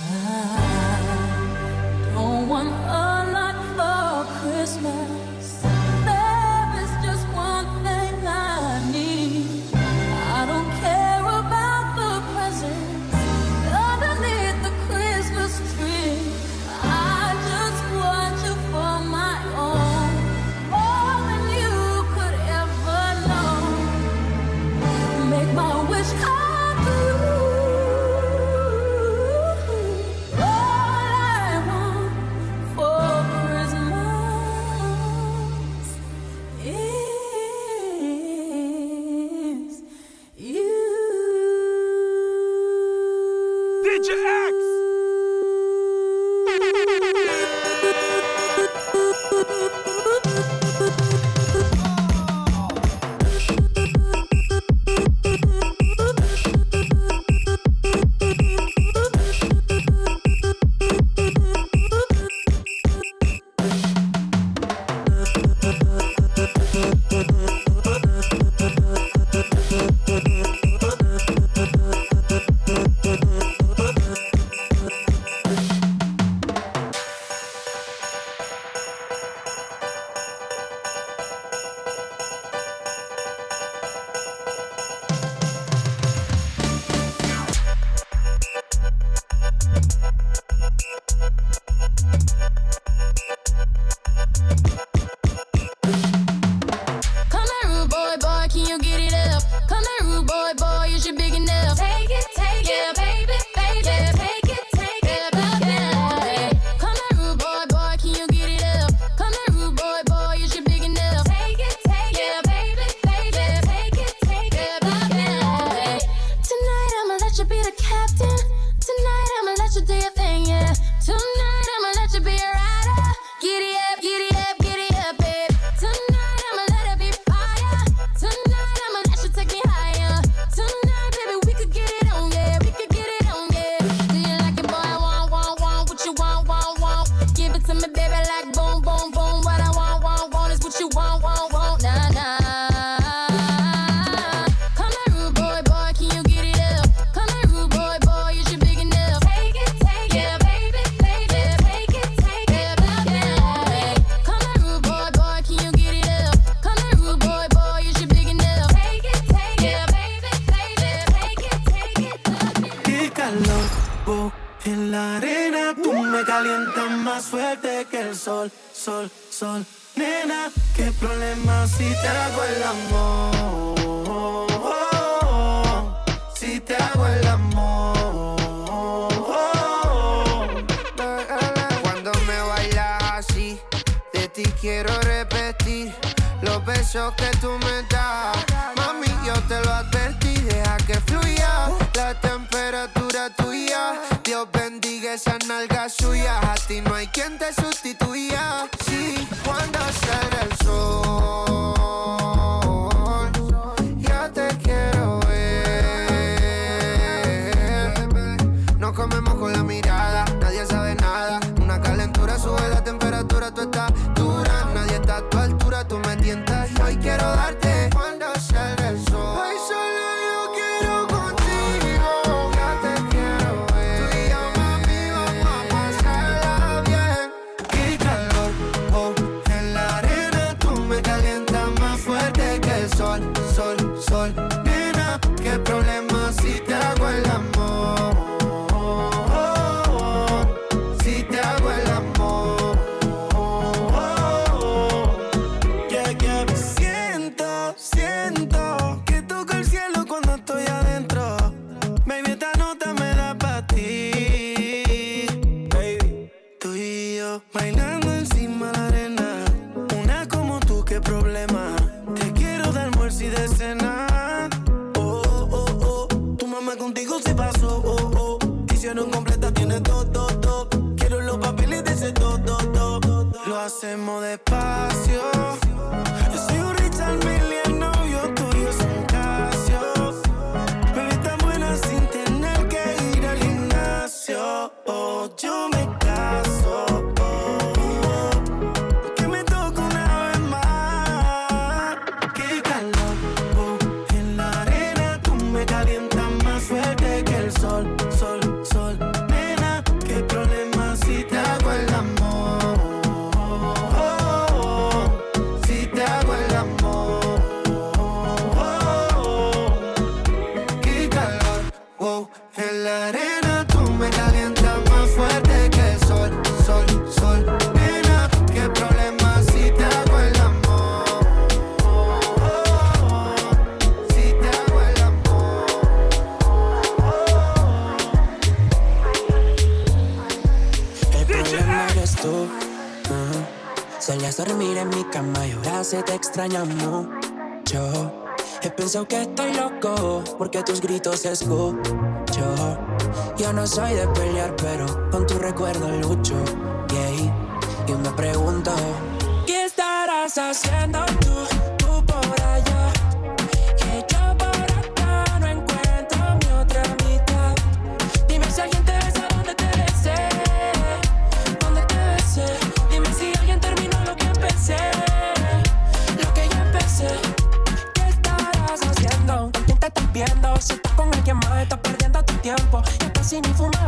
Ah. Mucho. He pensado que estoy loco porque tus gritos escucho. Yo no soy de pelear, pero con tu recuerdo lucho. Y me pregunto, ¿qué estarás haciendo tú? skinny for.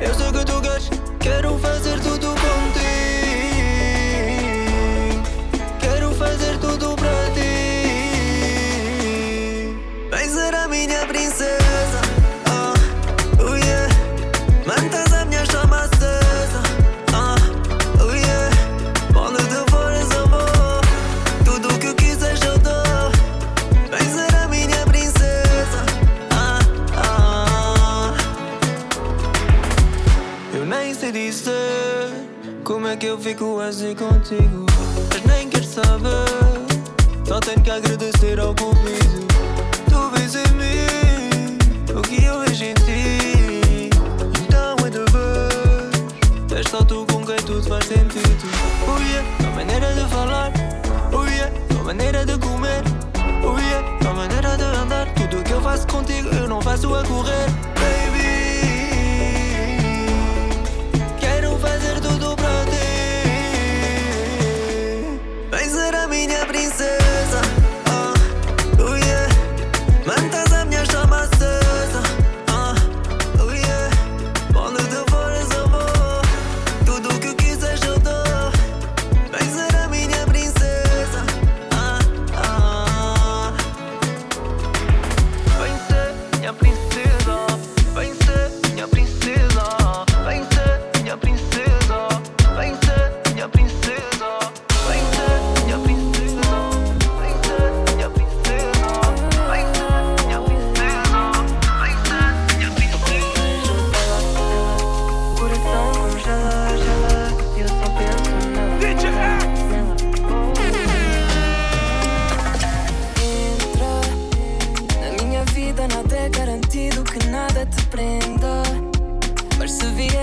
Eu sei que tu quer que eu fico assim contigo. Mas nem quero saber, só tenho que agradecer ao convite. Tu vês em mim o que eu vejo em ti. Então é de és só tu com quem tudo faz sentido. Oh yeah, a maneira de falar, oh yeah, a maneira de comer, oh yeah, a maneira de andar. Tudo o que eu faço contigo eu não faço a correr. Hey.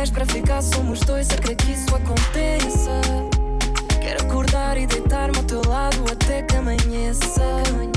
mais pra ficar, somos dois, até que isso aconteça. Quero acordar e deitar-me ao teu lado até que amanheça. Que amanheça.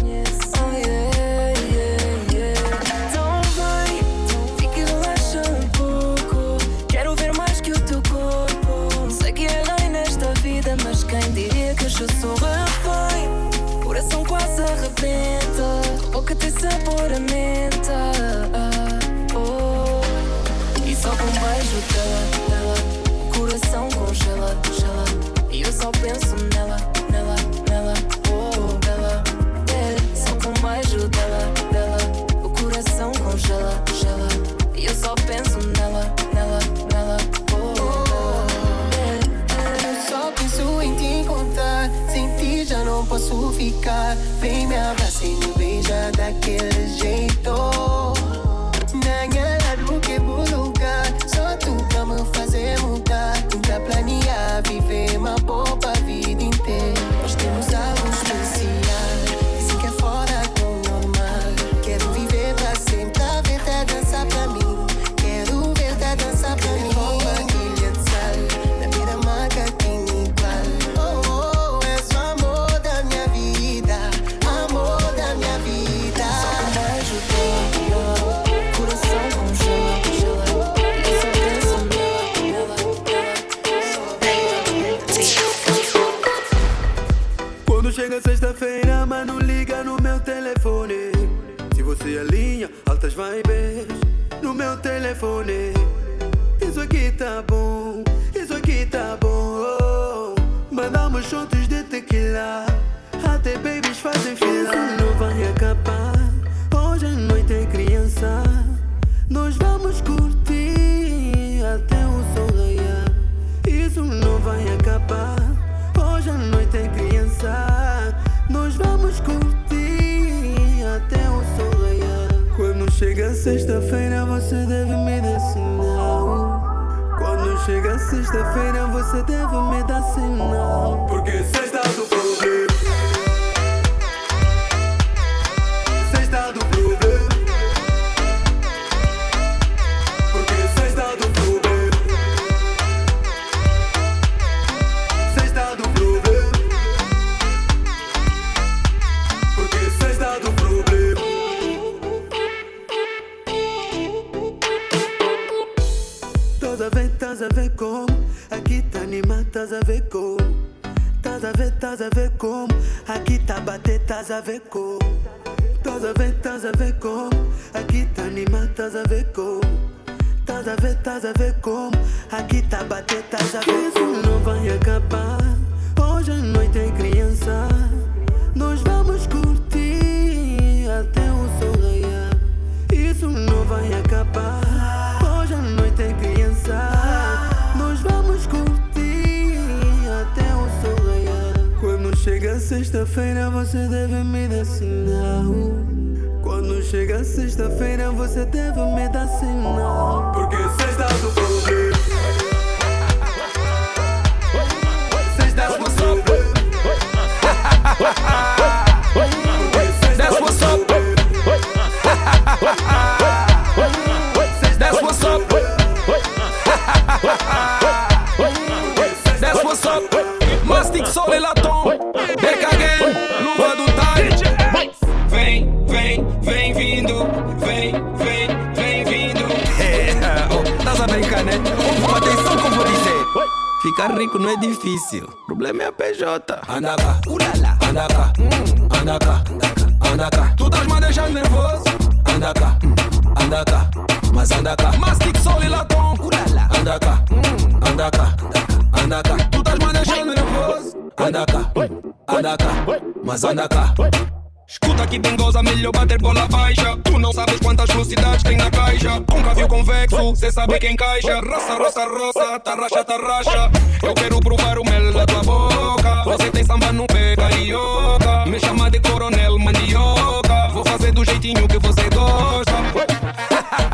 telefone. Isso aqui tá bom, isso aqui tá bom. Mandamos juntos de tequila. Até babies fazem fila. Isso não vai acabar. Hoje a noite é criança. Nós vamos curtir até o sol raiar. Isso não vai acabar. Hoje a noite é criança. Nós vamos curtir até o sol raiar. Quando chega sexta-feira, você deve sexta-feira, você deve me dar sinal. Porque sexta bater, Estás a brincar, né? Ouve, atenção que eu vou dizer. Ficar rico não é difícil. O problema é a PJ. Anda cá, ulala. Anda cá, hum, anda cá, anda cá. Tu estás me deixando nervoso. Anda cá, hum, mas anda cá. Mastic Soul e Latom. Ulala. Anda cá, hum, anda cá, anda cá. Tu estás me deixando nervoso. Anda cá, hum, anda cá, mas anda cá. Escuta que bem goza, melhor bater bola baixa. Tu não sabes quantas velocidades tem na caixa. Nunca viu convexo, cê sabe quem caixa. Roça, roça, roça, tarraxa, tarraxa. Eu quero provar o mel da tua boca. Você tem samba no pé, carioca. Me chama de coronel mandioca. Vou fazer do jeitinho que você gosta.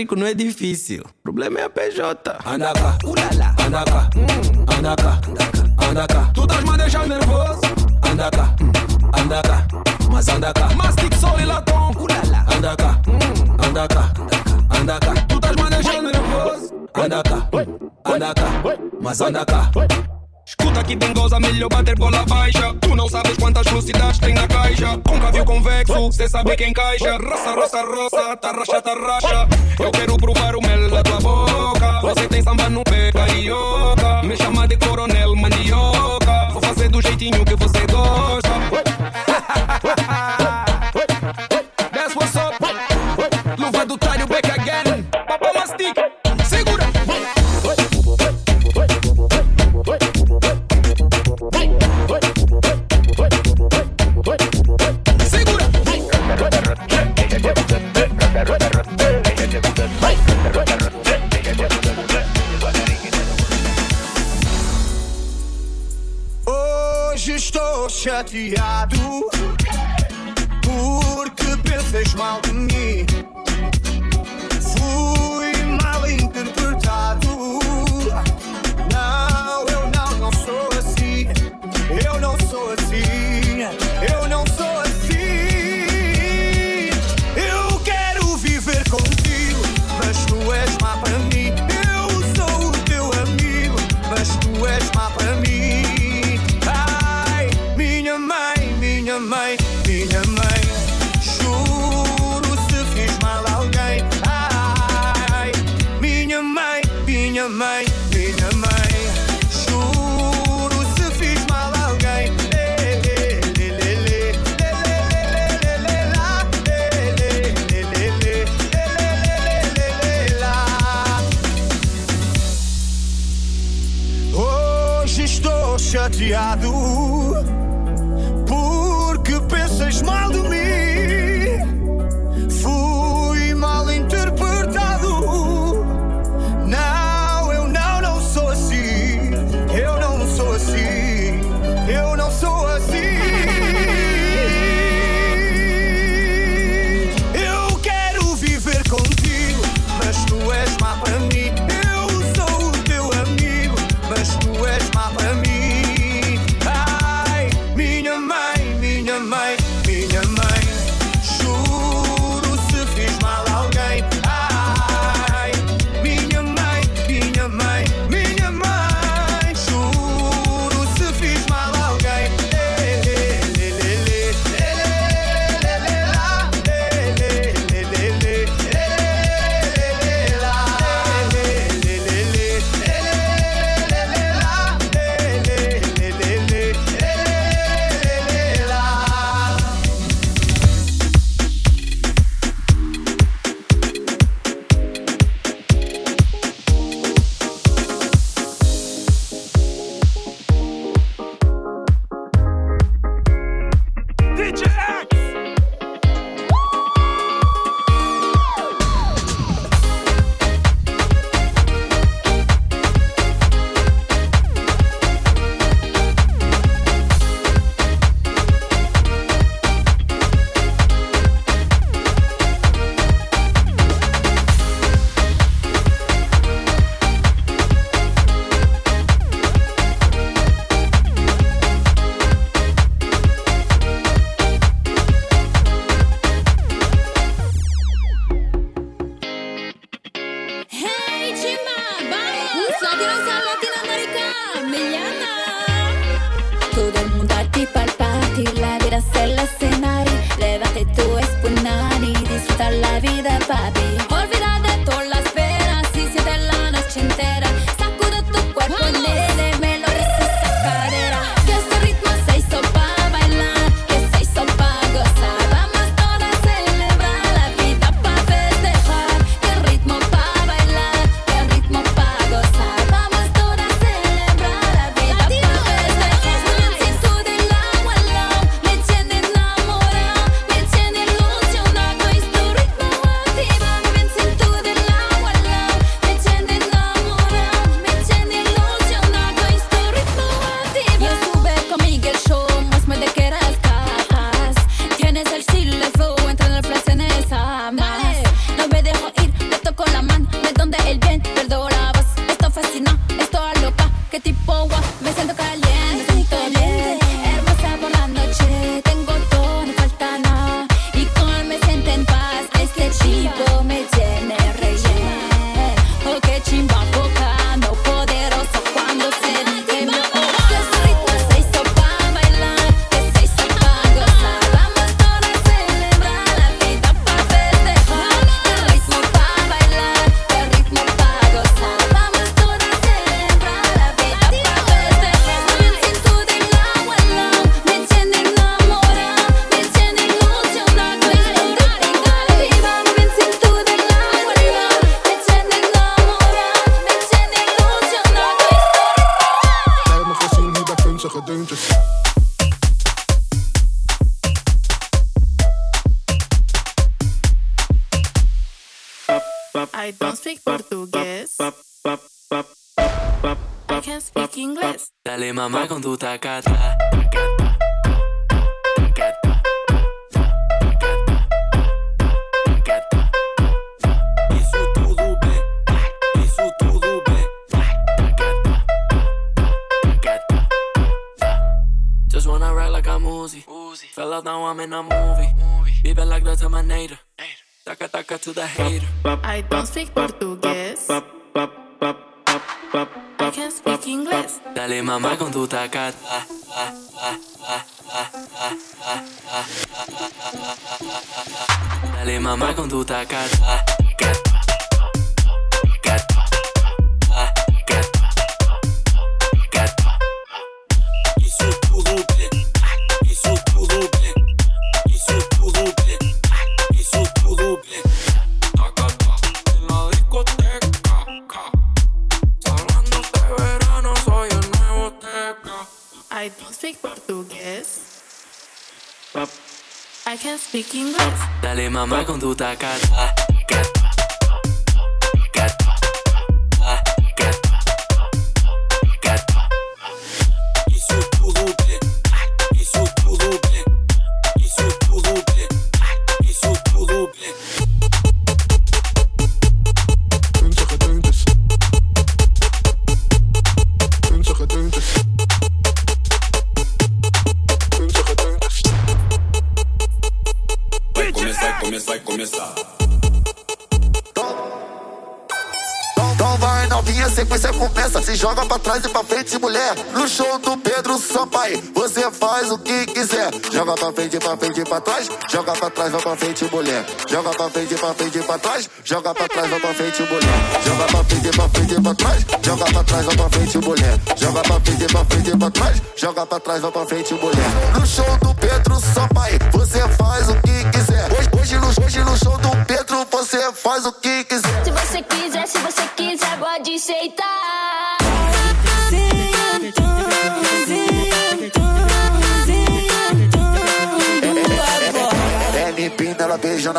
rico não é difícil. O problema é a PJ. Anda cá, ulala. Cá, anda cá. Tu estás me deixando nervoso. Anda cá, mas anda cá. Mastic Soul e Latom. Ulala. Cá, anda cá. Tu estás me deixando nervoso. Anda cá, mas anda cá. Escuta que bem goza, melhor bater bola baixa. Tu não sabes quantas velocidades tem na caixa. Nunca viu convexo, cê sabe quem caixa. Roça, roça, roça, tarraxa, tarraxa. Eu quero provar o mel da tua boca. Você tem samba no pé, carioca. Me chama de coronel mandioca. Vou fazer do jeitinho que você gosta. Dale mamá con tu tacata. Dale mamá con tu tacar. Pedro Sampaio, você faz o que quiser. Joga pra frente, pra frente, pra trás. Joga pra trás, vai pra frente, mulher. Joga pra frente, pra frente, pra trás. Joga pra trás, vai pra frente, mulher. Joga pra frente, pra frente, pra trás. Joga pra trás, vai pra frente, mulher. Joga pra frente, pra frente, pra trás. Joga pra trás, vai pra frente, mulher. No show do Pedro Sampaio, você faz o que quiser. Hoje, hoje, no, hoje no show do Pedro, você faz o que quiser. Se você quiser, se você quiser, pode aceitar.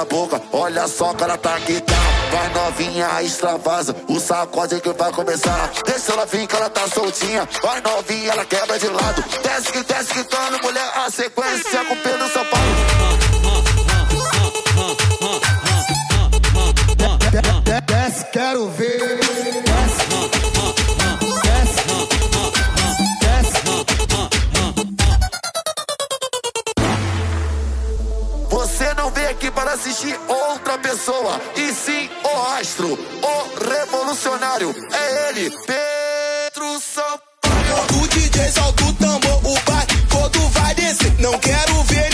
Na boca. Olha só que ela tá que tá. Vai novinha, extravasa. O sacode que vai começar. Desce ela fica, ela tá soltinha. Vai novinha, ela quebra de lado. Desce que desce que tome mulher. A sequência com Pedro Sampaio. Desce, quero ver. Assistir outra pessoa, e sim o astro, o revolucionário. É ele, Pedro Sampaio. O DJ solta o tambor, o bar todo vai descer. Não quero ver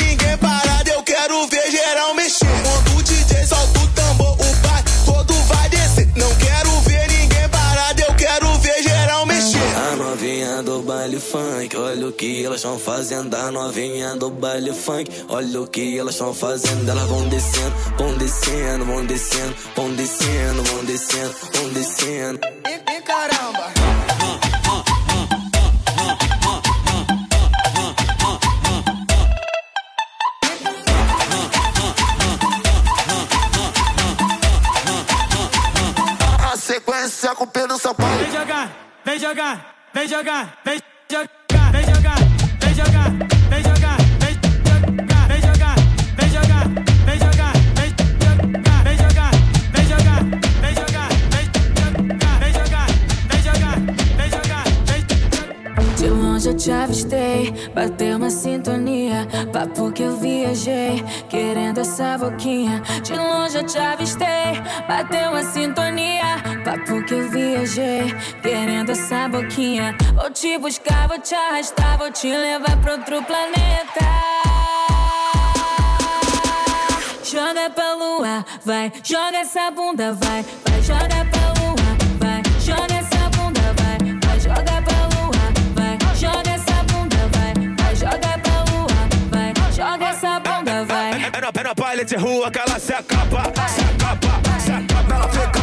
olha o que elas estão fazendo. A novinha do baile funk, olha o que elas estão fazendo. Elas vão descendo, vão descendo, vão descendo, vão descendo, vão descendo, vão descendo. E, e caramba. A sequência com Pedro Sampaio. Vem jogar, vem jogar, vem jogar, vem jogar, vem jogar, vem jogar, vem jogar, longe eu te avistei, bateu uma sintonia. Papo que eu viajei, querendo essa boquinha. De longe eu te avistei, bateu uma sintonia. Papo que eu viajei, querendo essa boquinha. Vou te buscar, vou te arrastar, vou te levar pra outro planeta. Joga pra lua, vai, joga essa bunda, vai, vai, joga pra lua, baile de rua que ela se acaba, se acaba, se acaba. Ela fica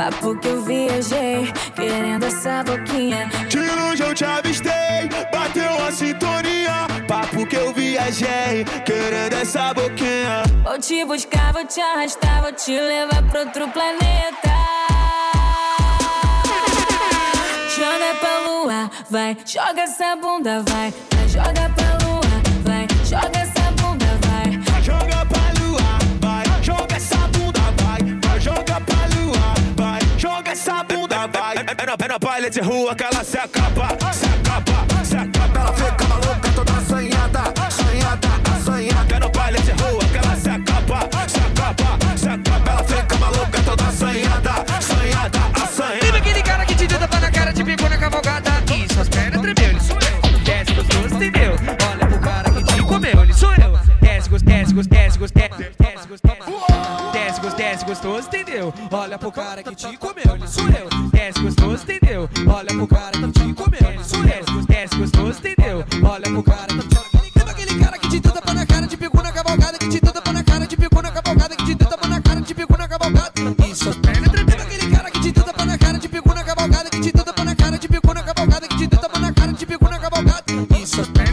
Papo que eu viajei, querendo essa boquinha. De longe eu te avistei, bateu uma sintonia. Papo que eu viajei, querendo essa boquinha. Vou te buscar, vou te arrastar, vou te levar pra outro planeta. Joga pra lua, vai, joga essa bunda, vai, vai, joga pra lua, vai, joga essa essa bunda, vai. É no, é baile de rua que ela se acaba, se acaba, se acaba. Ela fica maluca, toda assanhada, assanhada, assanhada. É no baile de rua que ela se acaba, se acaba, se acaba. Ela fica maluca, toda assanhada, assanhada, assanhada. Vive aquele cara que te deu tapa na cara, te pegou na cavalgada e suas pernas tremeu, ele sou eu. Desce dois, entendeu? Olha pro cara que te comeu, ele sou eu. gostoso, desce gostoso, desce gostoso, desce gostoso, entendeu? Olha pro cara que te comeu, ele sou eu. Desce entendeu? Olha pro cara que te ele sou eu. Desce gostoso, entendeu? Olha pro cara que te Lembra aquele cara que te pôr na cara, te pegou na cavalgada, que te pôr na cara, te pegou na cavalgada, que te pôr na cara, te pegou na cavalgada. E suas pernas tremendo aquele cara que te pôr na cara, te pegou na cavalgada, que te pôr na cara, te pegou na cavalgada, que te pôr na cara, te pegou na cavalgada. E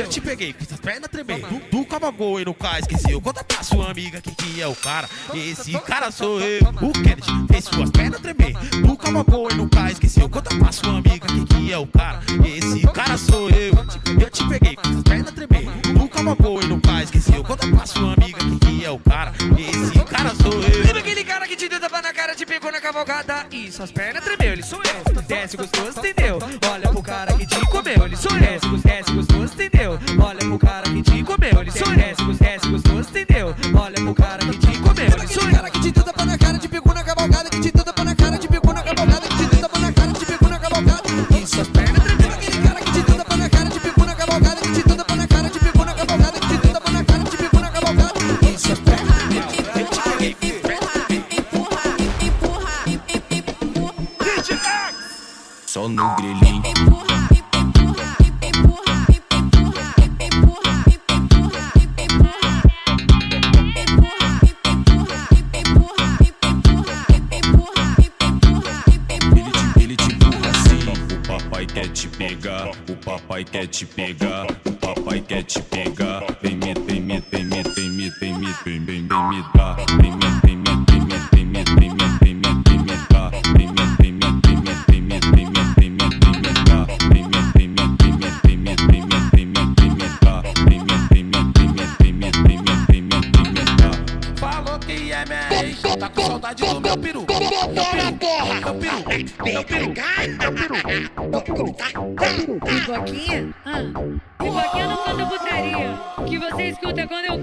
eu. Te peguei, fiz as pernas tremer. Tu, cavalgou e no cais, esqueceu. Conta pra sua amiga quem que é o cara. Esse cara sou eu. O Kennedy fez suas pernas tremer. Tu cavalgou e no cais, esqueceu. Conta pra sua amiga quem que é o cara. Esse cara sou eu. Eu te peguei, fiz as pernas tremer. Tu cavalgou e no cais, esqueceu. Conta pra sua amiga quem que é o cara. Esse cara sou eu. Deu tapa na cara, te pegou na cavalgada e suas pernas tremeu, ele sou eu. Desce gostoso, entendeu? Olha pro cara que te comeu, ele sou eu. Desce, gos- desce gostoso, entendeu? Olha pro cara que te comeu, ele sou eu. Desce, desce gostoso, entendeu? Olha pro cara Só no grilinho. Ele te empurra assim. O papai quer te pegar, o papai quer te pegar, o papai quer te pegar. Vem me, vem me, vem me, vem me, vem me, vem, vem, vem me dar. Pipoquinha? Ah, pipoquinha não canta putaria. O que você escuta quando eu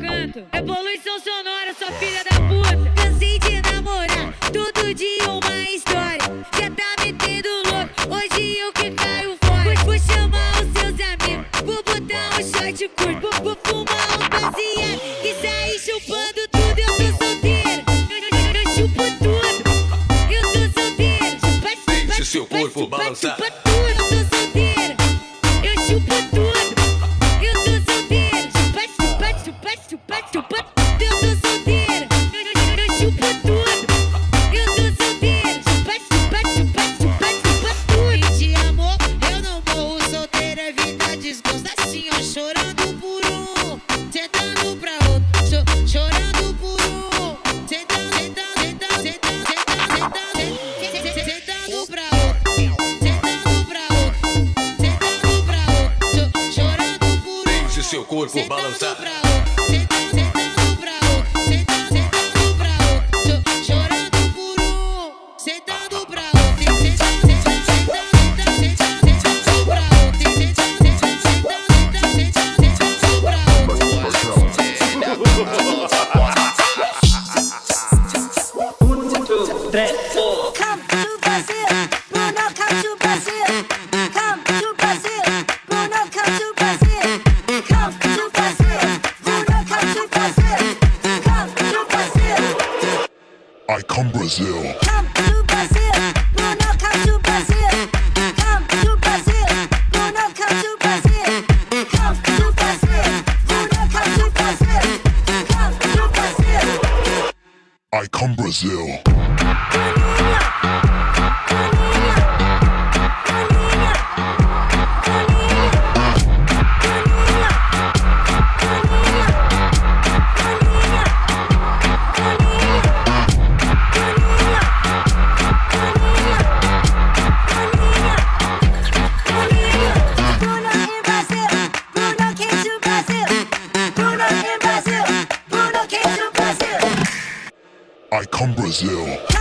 come Brazil.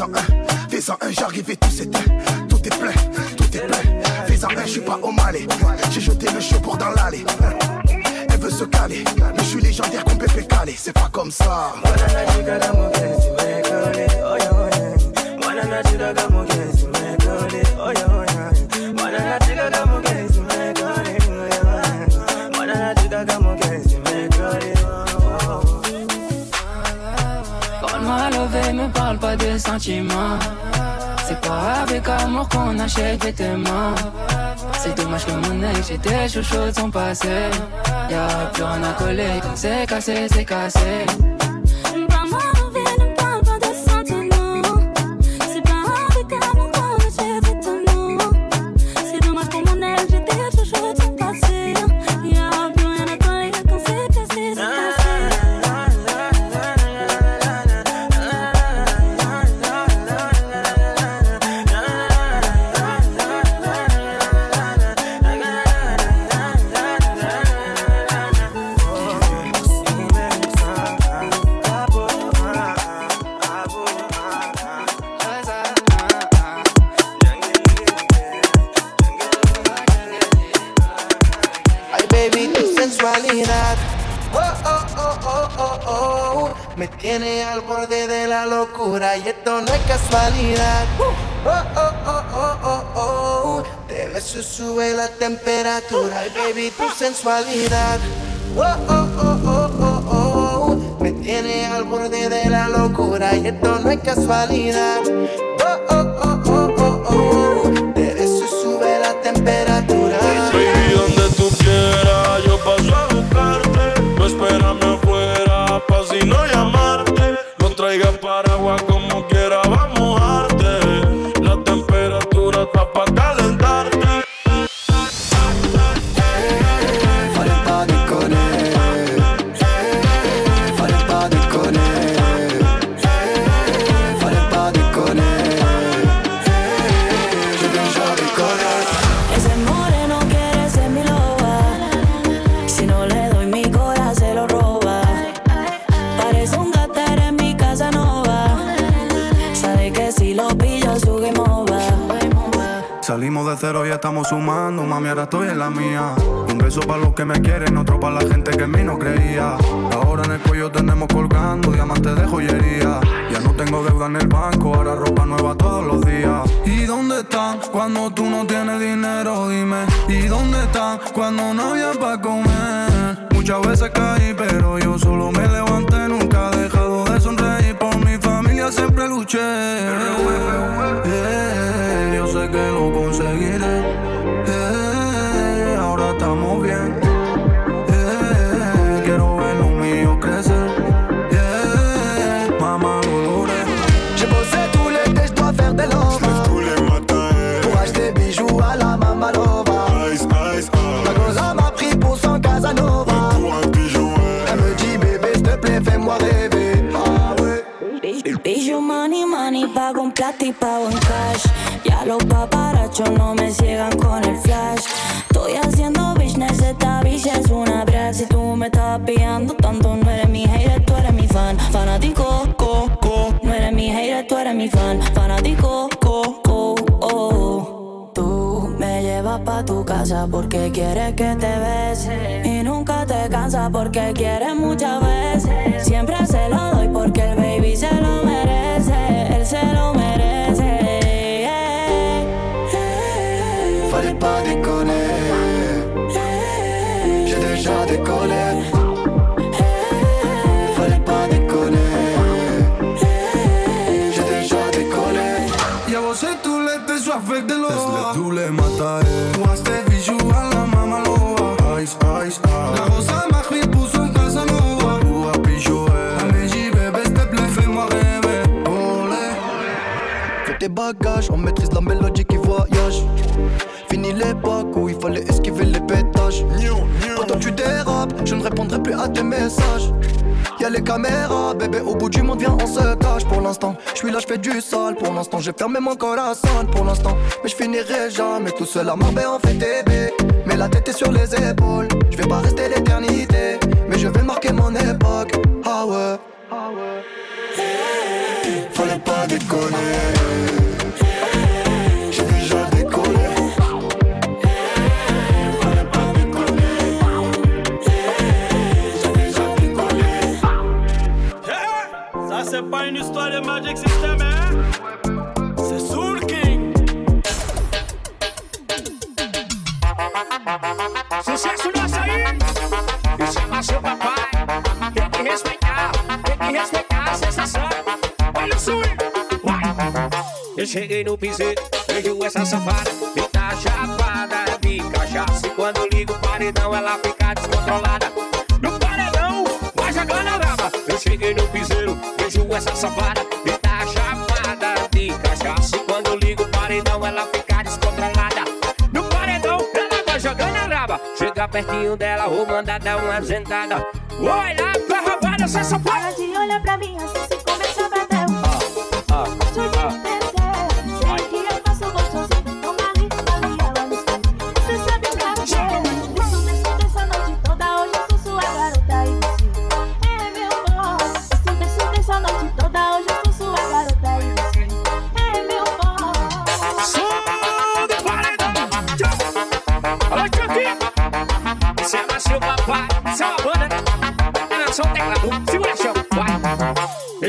fais-en un, fais-en un, j'arrive et tout s'éteint. Tout est plein, tout est plein. Fais-en un, je suis pas au malais. J'ai jeté le chaud pour dans l'allée. Elle veut se caler, mais je suis légendaire qu'on peut pécaler. C'est pas comme ça. C'est pas avec amour qu'on achète vêtements. C'est dommage que mon ex, j'étais chouchou de son passé. Y'a plus rien à coller, c'est cassé, c'est cassé. Ay, baby, tu sensualidad. Oh, oh, oh, oh, oh, oh. Me tiene al borde de la locura y esto no es casualidad. Oh, oh, oh, oh, oh, oh. Te sube la temperatura. Baby, donde tú quieras, yo paso a buscarte. No espérame afuera, pa' si no llamarte. No traigas paraguas como quiera, cero y estamos sumando, mami, ahora estoy en la mía. Un beso para los que me quieren, otro para la gente que en mí no creía. Ahora en el cuello tenemos colgando diamantes de joyería. Ya no tengo deuda en el banco, ahora ropa nueva todos los días. ¿Y dónde están cuando tú no tienes dinero? Dime. ¿Y dónde están cuando no había para comer? Muchas veces caí, pero yo solo me levanté, nunca he dejado de sonreír por mi familia, siempre luché. Sé conseguiré. Eh, ahora estamos bien. Eh, quiero ver lo mío crecer. Yeah, mamá lo logré. J'ai bossé tout l'été, je dois faire des tous les matins. Pour acheter bijoux à la Mamalova. Ice, ice, Ma m'a pris pour son Casanova. Pour un pigeon, Elle me dit bébé, s'il te plaît, fais-moi rêver. Ah ouais. Money, money, pago un plata y pago en cash. Los paparachos no me ciegan con el flash. Estoy haciendo business, esta bitch es una brat. Si tú me estás pillando tanto, no eres mi hater, tú eres mi fan. Fanático, co, co. No eres mi hater, tú eres mi fan. Fanático, co, co, oh. Tú me llevas pa' tu casa porque quieres que te bese. Y nunca te cansas porque quieres muchas veces. Siempre se lo doy porque el on maîtrise la mélodie qui voyage. Fini l'époque où il fallait esquiver les pétages. Quand toi tu dérapes, je ne répondrai plus à tes messages. Y'a les caméras, bébé, au bout du monde, viens, on se cache pour l'instant. Je suis là, je fais du sale pour l'instant. J'ai fermé mon corazon pour l'instant. Mais je finirai jamais tout seul à Marbella en fait bébé. Mais la tête est sur les épaules. Je vais pas rester l'éternité, mais je vais marquer mon époque. Ah ouais. Fallait pas déconner. aynı story magic sisteme Sesur King. Sucesso na saída é chama seu papai Tem que respeitar Tem que respeitar a sensação Olha o swing Eu cheguei no piseiro Vejo essa safada Me tá chapada de cachaça E quando ligo o paredão Ela fica descontrolada No paredão jogar na grama. Eu cheguei no piseiro essa safada e tá chapada de cachaça. E quando ligo o paredão, ela fica descontrolada. No paredão, ela vai jogando a raba. Chega pertinho dela, vou mandar dar uma sentada. Olha pra roubada essa safada. Para de olhar pra mim, assim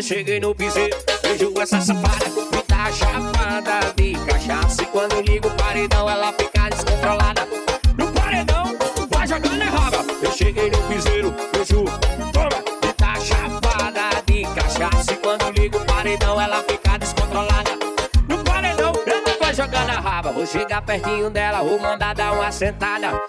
eu cheguei no piseiro, vejo essa safada Me tá chapada de cachaça E quando eu ligo o paredão, ela fica descontrolada. No paredão, vai jogando né, errada Eu cheguei no piseiro, vejo, toma Me tá chapada de cachaça E quando eu ligo o paredão, ela fica descontrolada. No paredão, ela vai jogando a raba Vou chegar pertinho dela, vou mandar dar uma sentada.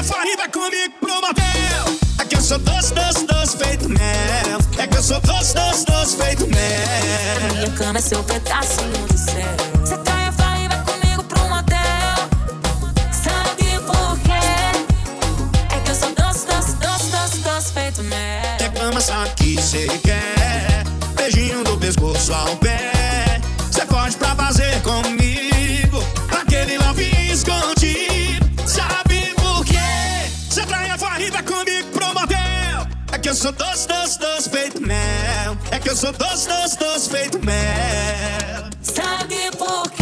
na Florida comigo pro motel. É que eu sou doce, doce, doce, feito mel. É que eu sou doce, doce, doce, feito mel. Minha cama é seu pedacinho do céu. sou doce, doce, doce feito mel. É que eu sou doce, doce, doce feito mel. Sabe por quê?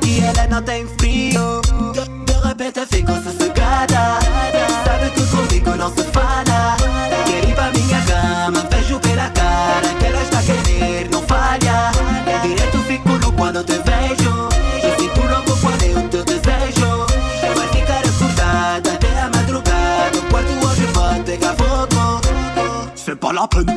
Que ela não tem frio. De, de repente ficou sossegada. Sabe que comigo não se fala. Quer ir pra minha cama Vejo pela cara que ela está querendo Não falha. Direto fico no quando te vejo. E sinto logo quando eu te desejo. Vai ficar acordada até a madrugada O quarto hoje vai pegar fogo C'est pas la pena.